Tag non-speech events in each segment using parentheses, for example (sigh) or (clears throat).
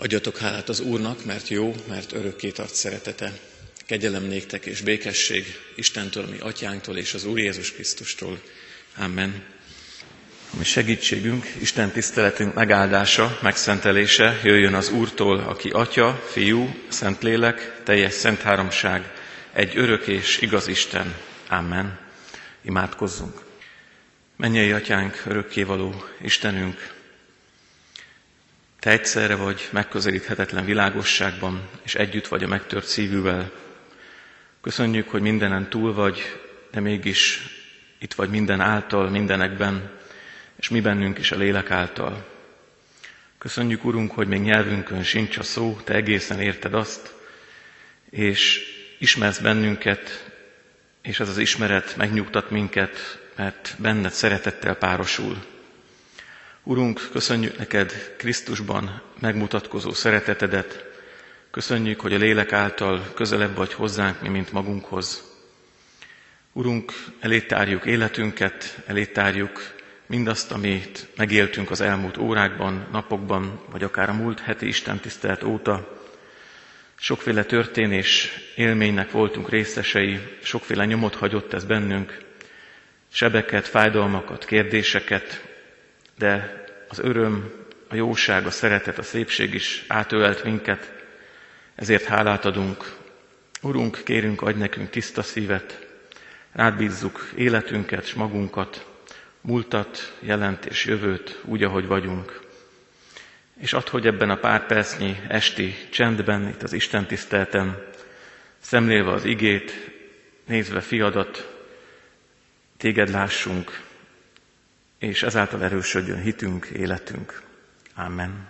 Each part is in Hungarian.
Adjatok hálát az Úrnak, mert jó, mert örökké tart szeretete. Kegyelem néktek és békesség Istentől, mi atyánktól és az Úr Jézus Krisztustól. Amen. Mi segítségünk, Isten tiszteletünk megáldása, megszentelése jöjjön az Úrtól, aki Atya, Fiú, Szentlélek, teljes szent háromság, egy örök és igaz Isten. Amen. Imádkozzunk. Mennyei Atyánk, örökkévaló Istenünk, te egyszerre vagy megközelíthetetlen világosságban, és együtt vagy a megtört szívűvel. Köszönjük, hogy mindenen túl vagy, de mégis itt vagy minden által, mindenekben, és mi bennünk is a lélek által. Köszönjük, Urunk, hogy még nyelvünkön sincs a szó, Te egészen érted azt, és ismersz bennünket, és ez az ismeret megnyugtat minket, mert benned szeretettel párosul. Urunk, köszönjük neked Krisztusban megmutatkozó szeretetedet, köszönjük, hogy a lélek által közelebb vagy hozzánk, mi mint magunkhoz. Urunk, elétárjuk életünket, elétárjuk mindazt, amit megéltünk az elmúlt órákban, napokban, vagy akár a múlt heti Isten tisztelt óta. Sokféle történés, élménynek voltunk részesei, sokféle nyomot hagyott ez bennünk, sebeket, fájdalmakat, kérdéseket, de az öröm, a jóság, a szeretet, a szépség is átölt minket, ezért hálát adunk. Urunk, kérünk, adj nekünk tiszta szívet, rád bízzuk életünket és magunkat, múltat, jelent és jövőt, úgy, ahogy vagyunk. És add, hogy ebben a pár percnyi esti csendben, itt az Isten tisztelten, szemlélve az igét, nézve fiadat, téged lássunk, és ezáltal erősödjön hitünk, életünk. Amen.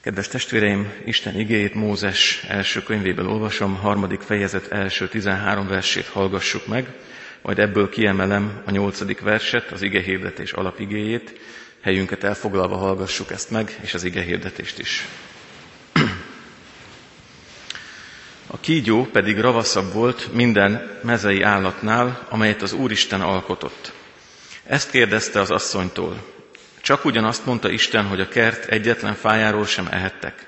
Kedves testvéreim, Isten igéjét Mózes első könyvéből olvasom, harmadik fejezet első 13 versét hallgassuk meg, majd ebből kiemelem a nyolcadik verset, az ige hirdetés alapigéjét, helyünket elfoglalva hallgassuk ezt meg, és az ige hirdetést is. (clears throat) A kígyó pedig ravaszabb volt minden mezei állatnál, amelyet az Úristen alkotott. Ezt kérdezte az asszonytól. Csak ugyanazt mondta Isten, hogy a kert egyetlen fájáról sem ehettek.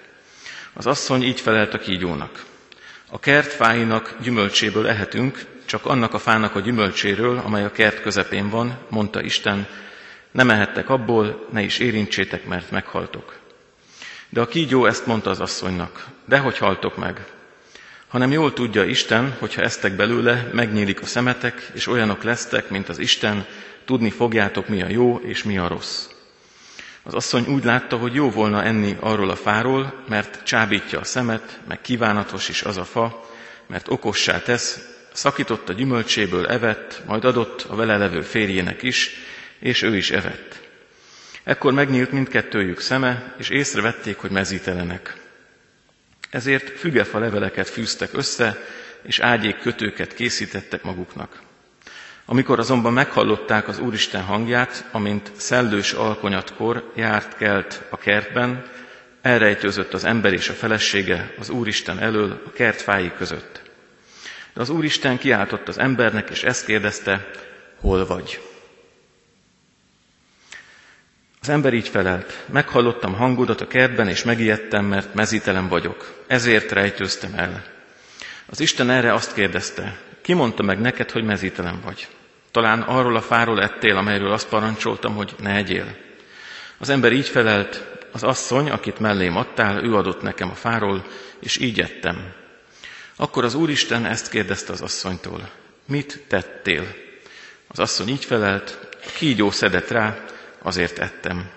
Az asszony így felelt a kígyónak. A kert fáinak gyümölcséből ehetünk, csak annak a fának a gyümölcséről, amely a kert közepén van, mondta Isten, nem ehettek abból, ne is érintsétek, mert meghaltok. De a kígyó ezt mondta az asszonynak, dehogy haltok meg, hanem jól tudja Isten, hogyha eztek belőle, megnyílik a szemetek, és olyanok lesztek, mint az Isten, tudni fogjátok, mi a jó és mi a rossz. Az asszony úgy látta, hogy jó volna enni arról a fáról, mert csábítja a szemet, meg kívánatos is az a fa, mert okossá tesz, szakított a gyümölcséből evett, majd adott a vele levő férjének is, és ő is evett. Ekkor megnyílt mindkettőjük szeme, és észrevették, hogy mezítelenek. Ezért fügefa leveleket fűztek össze, és ágyék kötőket készítettek maguknak. Amikor azonban meghallották az Úristen hangját, amint szellős alkonyatkor járt kelt a kertben, elrejtőzött az ember és a felesége az Úristen elől a kert között. De az Úristen kiáltott az embernek, és ezt kérdezte, hol vagy? Az ember így felelt, meghallottam hangodat a kertben, és megijedtem, mert mezítelen vagyok. Ezért rejtőztem el. Az Isten erre azt kérdezte, ki mondta meg neked, hogy mezítelen vagy? Talán arról a fáról ettél, amelyről azt parancsoltam, hogy ne egyél. Az ember így felelt, az asszony, akit mellém adtál, ő adott nekem a fáról, és így ettem. Akkor az Úristen ezt kérdezte az asszonytól, mit tettél? Az asszony így felelt, kígyó szedett rá, azért ettem.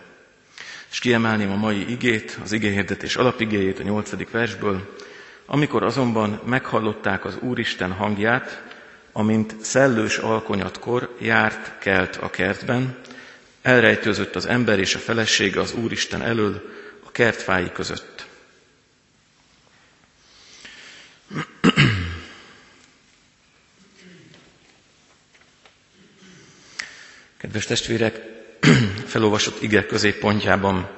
És kiemelném a mai igét, az igéhirdetés alapigéjét a nyolcadik versből. Amikor azonban meghallották az Úristen hangját, amint szellős alkonyatkor járt kelt a kertben, elrejtőzött az ember és a felesége az Úristen elől a kertfái között. (clears throat) Kedves testvérek, (clears throat) felolvasott ige középpontjában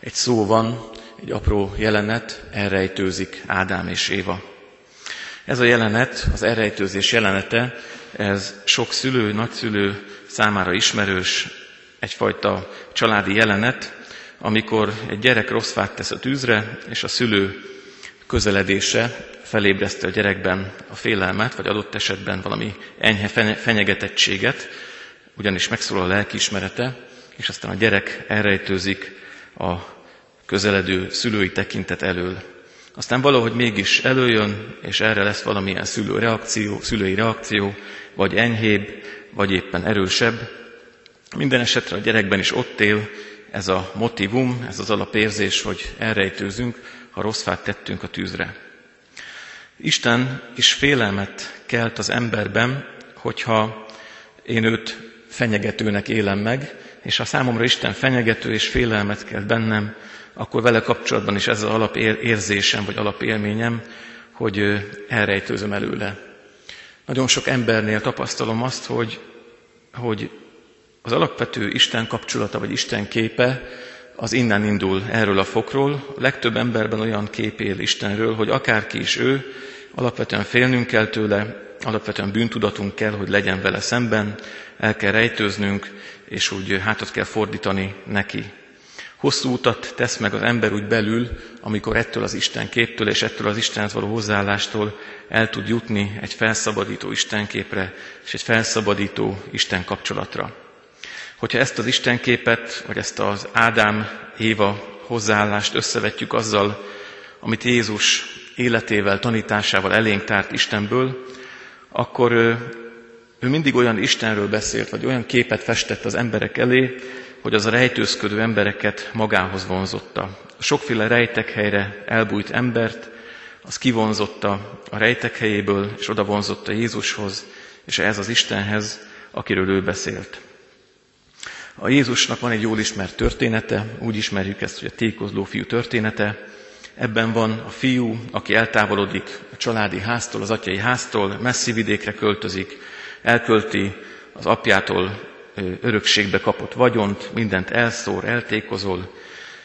egy szó van, egy apró jelenet, elrejtőzik Ádám és Éva. Ez a jelenet, az elrejtőzés jelenete, ez sok szülő, nagyszülő számára ismerős, egyfajta családi jelenet, amikor egy gyerek rossz fát tesz a tűzre, és a szülő közeledése felébreszti a gyerekben a félelmet, vagy adott esetben valami enyhe fenyegetettséget, ugyanis megszólal a lelkiismerete, és aztán a gyerek elrejtőzik a közeledő szülői tekintet elől. Aztán valahogy mégis előjön, és erre lesz valamilyen szülő reakció, szülői reakció, vagy enyhébb, vagy éppen erősebb. Minden esetre a gyerekben is ott él ez a motivum, ez az alapérzés, hogy elrejtőzünk, ha rossz fát tettünk a tűzre. Isten is félelmet kelt az emberben, hogyha én őt fenyegetőnek élem meg, és ha számomra Isten fenyegető és félelmet kelt bennem, akkor vele kapcsolatban is ez az alapérzésem, vagy alapélményem, hogy elrejtőzöm előle. Nagyon sok embernél tapasztalom azt, hogy, hogy az alapvető Isten kapcsolata, vagy Isten képe, az innen indul erről a fokról. A legtöbb emberben olyan kép él Istenről, hogy akárki is ő, alapvetően félnünk kell tőle, alapvetően bűntudatunk kell, hogy legyen vele szemben, el kell rejtőznünk, és úgy hátat kell fordítani neki. Hosszú utat tesz meg az ember úgy belül, amikor ettől az Isten képtől és ettől az Istenhez való hozzáállástól el tud jutni egy felszabadító Istenképre és egy felszabadító Isten kapcsolatra. Hogyha ezt az Istenképet, vagy ezt az Ádám Éva hozzáállást összevetjük azzal, amit Jézus életével, tanításával elénk tárt Istenből, akkor ő mindig olyan Istenről beszélt, vagy olyan képet festett az emberek elé, hogy az a rejtőzködő embereket magához vonzotta. A sokféle rejtek helyre elbújt embert, az kivonzotta a rejtek helyéből, és oda vonzotta Jézushoz, és ez az Istenhez, akiről ő beszélt. A Jézusnak van egy jól ismert története, úgy ismerjük ezt, hogy a tékozló fiú története. Ebben van a fiú, aki eltávolodik a családi háztól, az atyai háztól, messzi vidékre költözik, elkölti az apjától örökségbe kapott vagyont, mindent elszór, eltékozol,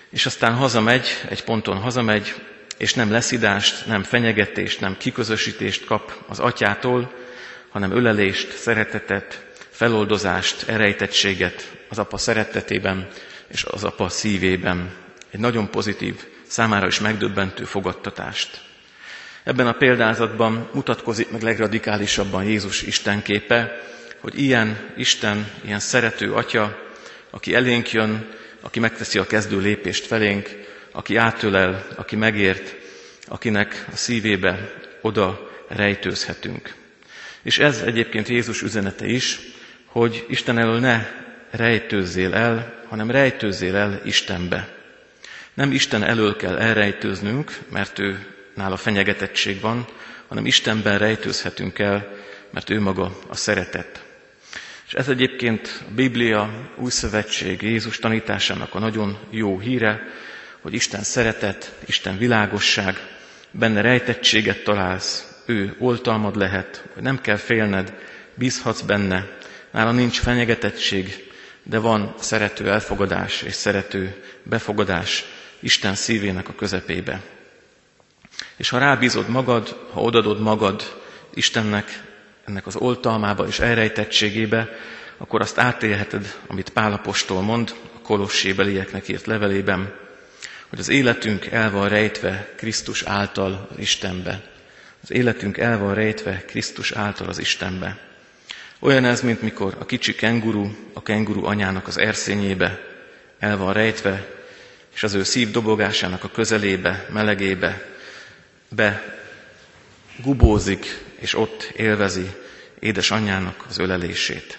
és aztán hazamegy, egy ponton hazamegy, és nem leszidást, nem fenyegetést, nem kiközösítést kap az atyától, hanem ölelést, szeretetet, feloldozást, erejtettséget az apa szeretetében és az apa szívében. Egy nagyon pozitív, számára is megdöbbentő fogadtatást. Ebben a példázatban mutatkozik meg legradikálisabban Jézus Isten képe, hogy ilyen Isten, ilyen szerető Atya, aki elénk jön, aki megteszi a kezdő lépést felénk, aki átölel, aki megért, akinek a szívébe oda rejtőzhetünk. És ez egyébként Jézus üzenete is, hogy Isten elől ne rejtőzzél el, hanem rejtőzzél el Istenbe. Nem Isten elől kell elrejtőznünk, mert ő nála fenyegetettség van, hanem Istenben rejtőzhetünk el, mert ő maga a szeretet. És ez egyébként a Biblia, Új Szövetség, Jézus tanításának a nagyon jó híre, hogy Isten szeretet, Isten világosság, benne rejtettséget találsz, ő oltalmad lehet, hogy nem kell félned, bízhatsz benne, nála nincs fenyegetettség, de van szerető elfogadás és szerető befogadás Isten szívének a közepébe. És ha rábízod magad, ha odadod magad Istennek, ennek az oltalmába és elrejtettségébe, akkor azt átélheted, amit Pálapostól mond a kolossébelieknek írt levelében, hogy az életünk el van rejtve Krisztus által az Istenbe. Az életünk el van rejtve Krisztus által az Istenbe. Olyan ez, mint mikor a kicsi kenguru, a kenguru anyának az erszényébe el van rejtve, és az ő szív dobogásának a közelébe, melegébe be gubózik, és ott élvezi édesanyjának az ölelését.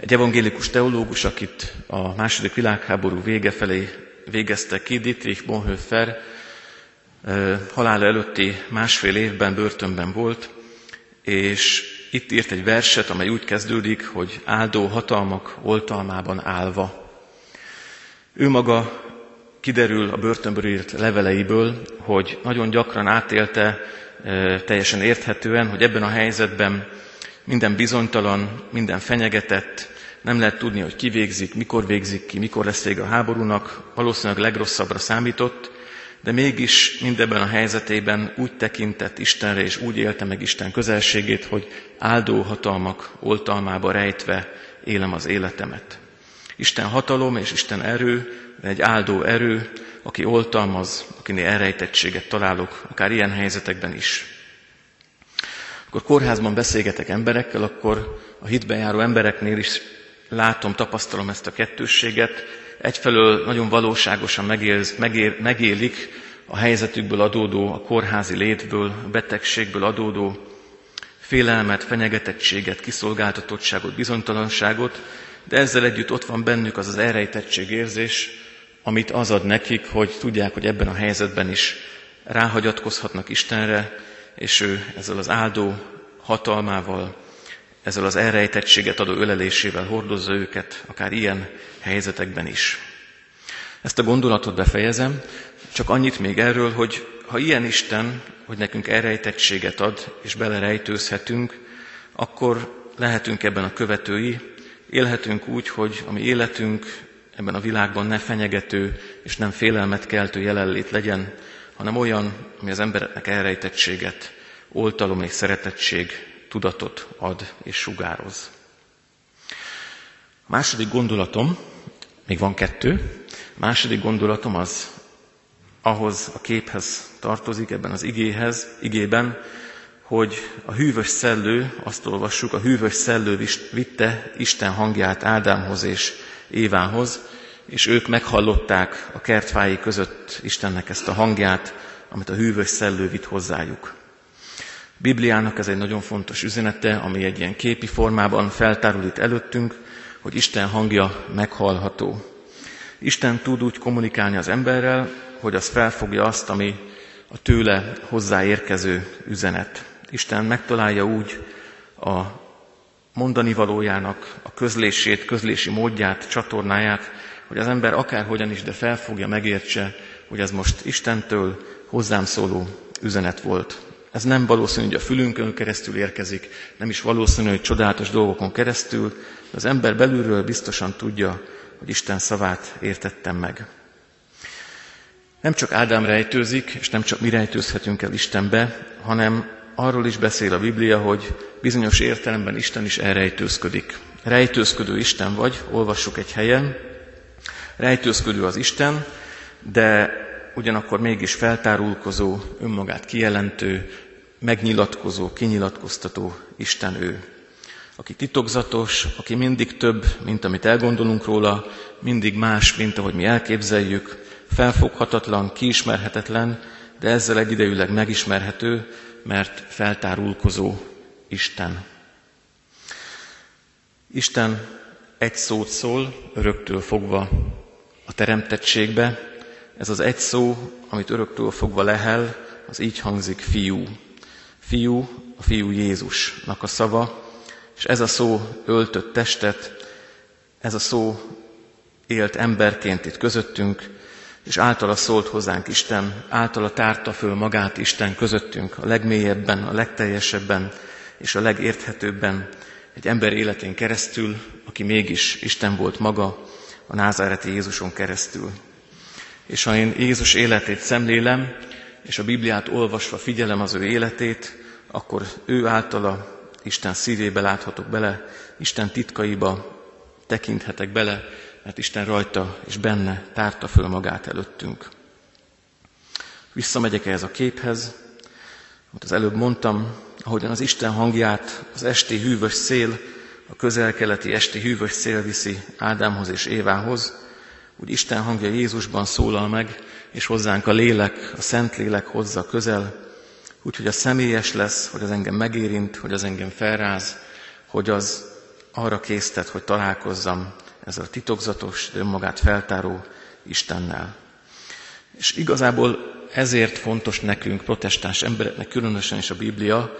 Egy evangélikus teológus, akit a második világháború vége felé végezte ki, Dietrich Bonhoeffer, halála előtti másfél évben börtönben volt, és itt írt egy verset, amely úgy kezdődik, hogy áldó hatalmak oltalmában állva. Ő maga kiderül a börtönből írt leveleiből, hogy nagyon gyakran átélte teljesen érthetően, hogy ebben a helyzetben minden bizonytalan, minden fenyegetett, nem lehet tudni, hogy ki végzik, mikor végzik ki, mikor lesz vége a háborúnak, valószínűleg legrosszabbra számított, de mégis mindebben a helyzetében úgy tekintett Istenre, és úgy élte meg Isten közelségét, hogy áldó hatalmak oltalmába rejtve élem az életemet. Isten hatalom és Isten erő, egy áldó erő, aki oltalmaz, akinél elrejtettséget találok, akár ilyen helyzetekben is. Akkor kórházban beszélgetek emberekkel, akkor a hitben járó embereknél is látom, tapasztalom ezt a kettősséget. Egyfelől nagyon valóságosan megél, megél, megélik a helyzetükből adódó, a kórházi létből, a betegségből adódó félelmet, fenyegetettséget, kiszolgáltatottságot, bizonytalanságot, de ezzel együtt ott van bennük az az elrejtettség érzés, amit az ad nekik, hogy tudják, hogy ebben a helyzetben is ráhagyatkozhatnak Istenre, és ő ezzel az áldó hatalmával, ezzel az elrejtettséget adó ölelésével hordozza őket, akár ilyen helyzetekben is. Ezt a gondolatot befejezem, csak annyit még erről, hogy ha ilyen Isten, hogy nekünk elrejtettséget ad, és belerejtőzhetünk, akkor lehetünk ebben a követői, élhetünk úgy, hogy a mi életünk ebben a világban ne fenyegető és nem félelmet keltő jelenlét legyen, hanem olyan, ami az embereknek elrejtettséget, oltalom és szeretettség, tudatot ad és sugároz. A második gondolatom, még van kettő, a második gondolatom az ahhoz a képhez tartozik, ebben az igéhez, igében, hogy a hűvös szellő, azt olvassuk, a hűvös szellő vitte Isten hangját Ádámhoz és Évához, és ők meghallották a kertfái között Istennek ezt a hangját, amit a hűvös szellő vitt hozzájuk. Bibliának ez egy nagyon fontos üzenete, ami egy ilyen képi formában feltárul itt előttünk, hogy Isten hangja meghallható. Isten tud úgy kommunikálni az emberrel, hogy az felfogja azt, ami a tőle hozzáérkező üzenet. Isten megtalálja úgy a mondani valójának a közlését, közlési módját, csatornáját, hogy az ember akárhogyan is, de felfogja, megértse, hogy ez most Istentől hozzám szóló üzenet volt. Ez nem valószínű, hogy a fülünkön keresztül érkezik, nem is valószínű, hogy csodálatos dolgokon keresztül, de az ember belülről biztosan tudja, hogy Isten szavát értettem meg. Nem csak Ádám rejtőzik, és nem csak mi rejtőzhetünk el Istenbe, hanem arról is beszél a Biblia, hogy bizonyos értelemben Isten is elrejtőzködik. Rejtőzködő Isten vagy, olvassuk egy helyen, rejtőzködő az Isten, de ugyanakkor mégis feltárulkozó, önmagát kijelentő, megnyilatkozó, kinyilatkoztató Isten ő. Aki titokzatos, aki mindig több, mint amit elgondolunk róla, mindig más, mint ahogy mi elképzeljük, felfoghatatlan, kiismerhetetlen, de ezzel egyidejűleg megismerhető, mert feltárulkozó Isten. Isten egy szót szól, öröktől fogva a teremtettségbe. Ez az egy szó, amit öröktől fogva lehel, az így hangzik fiú. Fiú, a fiú Jézusnak a szava, és ez a szó öltött testet, ez a szó élt emberként itt közöttünk, és általa szólt hozzánk Isten, általa tárta föl magát Isten közöttünk a legmélyebben, a legteljesebben és a legérthetőbben egy ember életén keresztül, aki mégis Isten volt maga, a názáreti Jézuson keresztül. És ha én Jézus életét szemlélem, és a Bibliát olvasva figyelem az ő életét, akkor ő általa Isten szívébe láthatok bele, Isten titkaiba tekinthetek bele, mert Isten rajta és benne tárta föl magát előttünk. Visszamegyek ehhez a képhez, amit az előbb mondtam, ahogyan az Isten hangját az esti hűvös szél, a közel-keleti esti hűvös szél viszi Ádámhoz és Évához, úgy Isten hangja Jézusban szólal meg, és hozzánk a lélek, a szent lélek hozza közel, úgyhogy a személyes lesz, hogy az engem megérint, hogy az engem felráz, hogy az arra késztet, hogy találkozzam ezzel a titokzatos, de önmagát feltáró Istennel. És igazából ezért fontos nekünk, protestáns embereknek, különösen is a Biblia,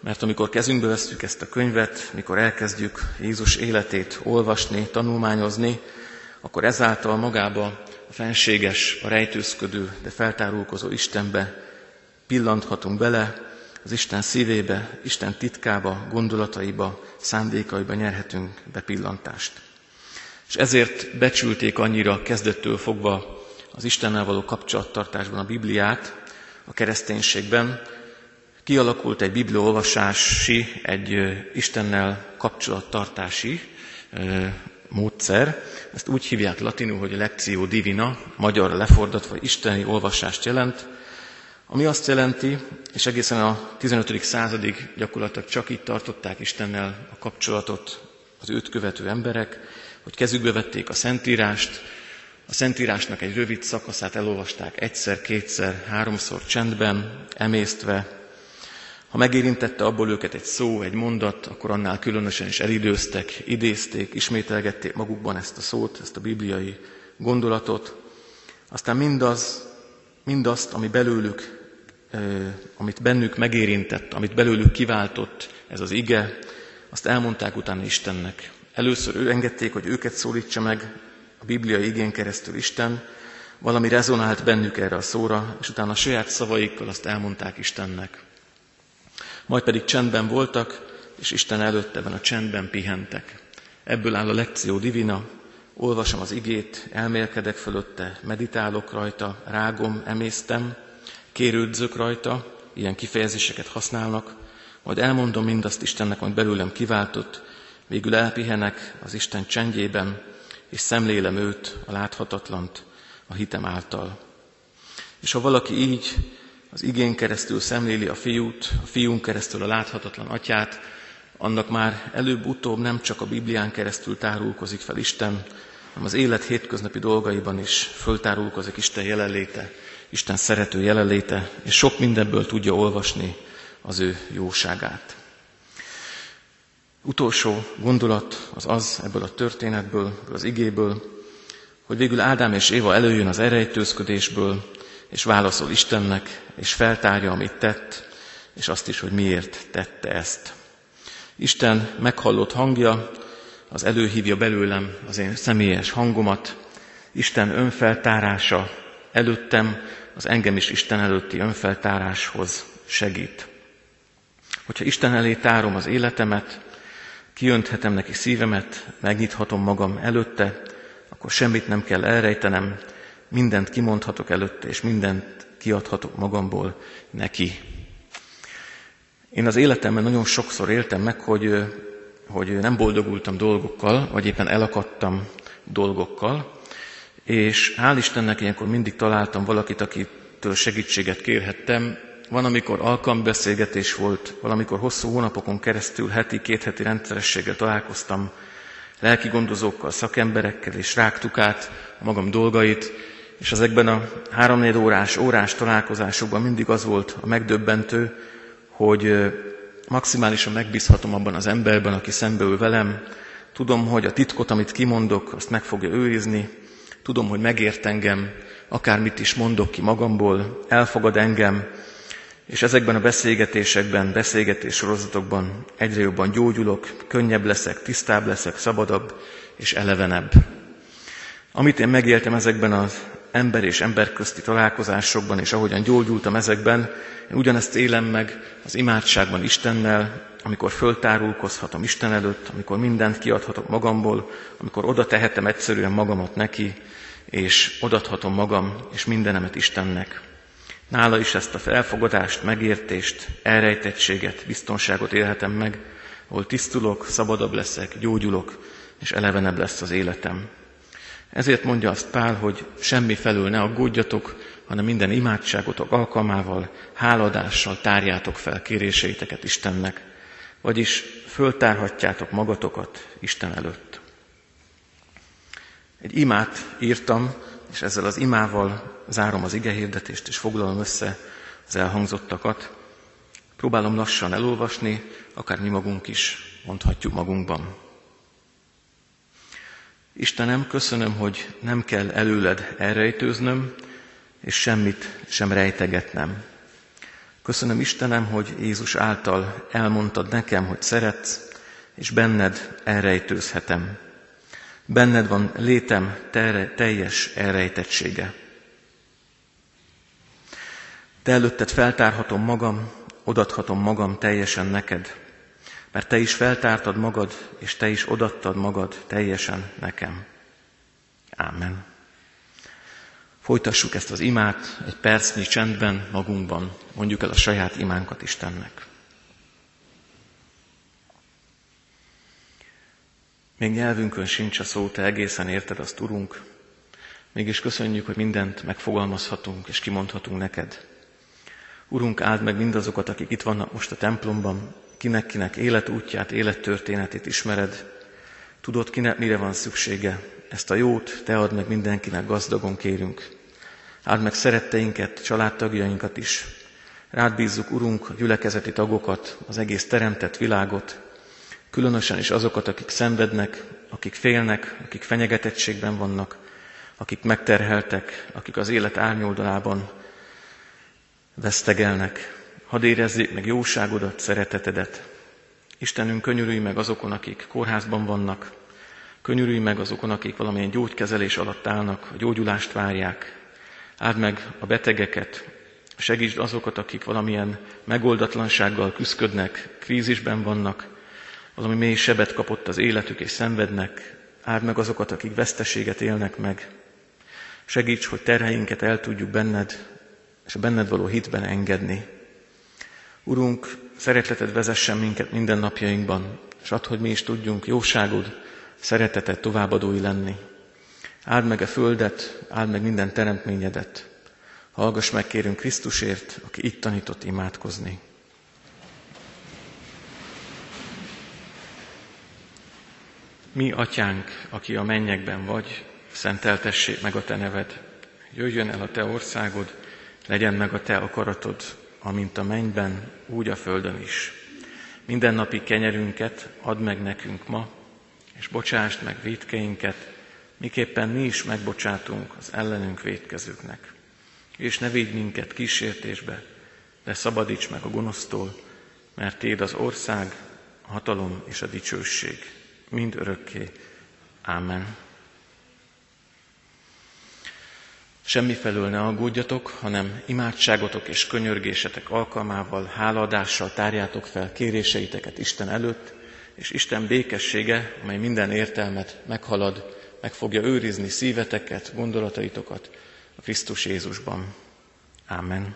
mert amikor kezünkbe vesztük ezt a könyvet, mikor elkezdjük Jézus életét olvasni, tanulmányozni, akkor ezáltal magába a fenséges, a rejtőzködő, de feltárulkozó Istenbe pillanthatunk bele, az Isten szívébe, Isten titkába, gondolataiba, szándékaiba nyerhetünk bepillantást. És ezért becsülték annyira kezdettől fogva az Istennel való kapcsolattartásban a Bibliát, a kereszténységben, kialakult egy bibliaolvasási, egy Istennel kapcsolattartási módszer. Ezt úgy hívják latinul, hogy lectio divina, magyar lefordítva isteni olvasást jelent, ami azt jelenti, és egészen a 15. századig gyakorlatilag csak így tartották Istennel a kapcsolatot az őt követő emberek, hogy kezükbe vették a Szentírást, a Szentírásnak egy rövid szakaszát elolvasták egyszer, kétszer, háromszor csendben, emésztve. Ha megérintette abból őket egy szó, egy mondat, akkor annál különösen is elidőztek, idézték, ismételgették magukban ezt a szót, ezt a bibliai gondolatot. Aztán mindaz, mindazt, ami belőlük, amit bennük megérintett, amit belőlük kiváltott ez az ige, azt elmondták utána Istennek. Először ő engedték, hogy őket szólítsa meg a Biblia igén keresztül Isten, valami rezonált bennük erre a szóra, és utána a saját szavaikkal azt elmondták Istennek. Majd pedig csendben voltak, és Isten előtt ebben a csendben pihentek. Ebből áll a lekció divina, olvasom az igét, elmélkedek fölötte, meditálok rajta, rágom, emésztem, kérődzök rajta, ilyen kifejezéseket használnak, majd elmondom mindazt Istennek, amit belőlem kiváltott, végül elpihenek az Isten csendjében, és szemlélem őt, a láthatatlant, a hitem által. És ha valaki így az igén keresztül szemléli a fiút, a fiún keresztül a láthatatlan atyát, annak már előbb-utóbb nem csak a Biblián keresztül tárulkozik fel Isten, hanem az élet hétköznapi dolgaiban is föltárulkozik Isten jelenléte, Isten szerető jelenléte, és sok mindenből tudja olvasni az ő jóságát. Utolsó gondolat az az ebből a történetből, az igéből, hogy végül Ádám és Éva előjön az erejtőzködésből, és válaszol Istennek, és feltárja, amit tett, és azt is, hogy miért tette ezt. Isten meghallott hangja, az előhívja belőlem az én személyes hangomat, Isten önfeltárása előttem, az engem is Isten előtti önfeltáráshoz segít. Hogyha Isten elé tárom az életemet, kiönthetem neki szívemet, megnyithatom magam előtte, akkor semmit nem kell elrejtenem, mindent kimondhatok előtte, és mindent kiadhatok magamból neki. Én az életemben nagyon sokszor éltem meg, hogy, hogy nem boldogultam dolgokkal, vagy éppen elakadtam dolgokkal, és hál' Istennek ilyenkor mindig találtam valakit, akitől segítséget kérhettem, van, amikor alkalmbeszélgetés volt, valamikor hosszú hónapokon keresztül heti, két heti rendszerességgel találkoztam lelki gondozókkal, szakemberekkel, és rágtuk át a magam dolgait, és ezekben a három órás, órás találkozásokban mindig az volt a megdöbbentő, hogy maximálisan megbízhatom abban az emberben, aki szembeül velem, tudom, hogy a titkot, amit kimondok, azt meg fogja őrizni, tudom, hogy megért engem, akármit is mondok ki magamból, elfogad engem, és ezekben a beszélgetésekben, beszélgetés sorozatokban egyre jobban gyógyulok, könnyebb leszek, tisztább leszek, szabadabb és elevenebb. Amit én megéltem ezekben az ember és ember közti találkozásokban, és ahogyan gyógyultam ezekben, én ugyanezt élem meg az imádságban Istennel, amikor föltárulkozhatom Isten előtt, amikor mindent kiadhatok magamból, amikor oda tehetem egyszerűen magamat neki, és odathatom magam és mindenemet Istennek. Nála is ezt a felfogadást, megértést, elrejtettséget, biztonságot élhetem meg, ahol tisztulok, szabadabb leszek, gyógyulok, és elevenebb lesz az életem. Ezért mondja azt Pál, hogy semmi felül ne aggódjatok, hanem minden imádságotok alkalmával, háladással tárjátok fel kéréseiteket Istennek, vagyis föltárhatjátok magatokat Isten előtt. Egy imát írtam, és ezzel az imával zárom az igehirdetést, és foglalom össze az elhangzottakat. Próbálom lassan elolvasni, akár mi magunk is mondhatjuk magunkban. Istenem, köszönöm, hogy nem kell előled elrejtőznöm, és semmit sem rejtegetnem. Köszönöm Istenem, hogy Jézus által elmondtad nekem, hogy szeretsz, és benned elrejtőzhetem. Benned van létem teljes elrejtettsége. Te előtted feltárhatom magam, odathatom magam teljesen neked, mert Te is feltártad magad, és Te is odattad magad teljesen nekem. Ámen. Folytassuk ezt az imát egy percnyi csendben magunkban, mondjuk el a saját imánkat Istennek. Még nyelvünkön sincs a szó, Te egészen érted azt, Urunk. Mégis köszönjük, hogy mindent megfogalmazhatunk és kimondhatunk neked. Urunk, áld meg mindazokat, akik itt vannak most a templomban, kinek-kinek életútját, élettörténetét ismered, tudod, kinek mire van szüksége. Ezt a jót te add meg mindenkinek, gazdagon kérünk. Áld meg szeretteinket, családtagjainkat is. Rád bízzuk, Urunk, a gyülekezeti tagokat, az egész teremtett világot, különösen is azokat, akik szenvednek, akik félnek, akik fenyegetettségben vannak, akik megterheltek, akik az élet árnyoldalában vesztegelnek. Hadd érezzék meg jóságodat, szeretetedet. Istenünk, könyörülj meg azokon, akik kórházban vannak, könyörülj meg azokon, akik valamilyen gyógykezelés alatt állnak, a gyógyulást várják. Áld meg a betegeket, segítsd azokat, akik valamilyen megoldatlansággal küzdködnek, krízisben vannak, valami mély sebet kapott az életük és szenvednek, áld meg azokat, akik veszteséget élnek meg. Segíts, hogy terheinket el tudjuk benned, és a benned való hitben engedni. Urunk, szereteted vezessen minket minden napjainkban, és add, hogy mi is tudjunk jóságod, szeretetet továbbadói lenni. Áld meg a földet, áld meg minden teremtményedet. Hallgass meg, kérünk Krisztusért, aki itt tanított imádkozni. Mi, atyánk, aki a mennyekben vagy, szenteltessék meg a te neved. Jöjjön el a te országod, legyen meg a te akaratod, amint a mennyben, úgy a földön is. Minden napi kenyerünket add meg nekünk ma, és bocsásd meg védkeinket, miképpen mi is megbocsátunk az ellenünk védkezőknek. És ne védj minket kísértésbe, de szabadíts meg a gonosztól, mert Téd az ország, a hatalom és a dicsőség, mind örökké. Ámen. Semmi felől ne aggódjatok, hanem imádságotok és könyörgésetek alkalmával, hálaadással tárjátok fel kéréseiteket Isten előtt, és Isten békessége, amely minden értelmet meghalad, meg fogja őrizni szíveteket, gondolataitokat a Krisztus Jézusban. Amen.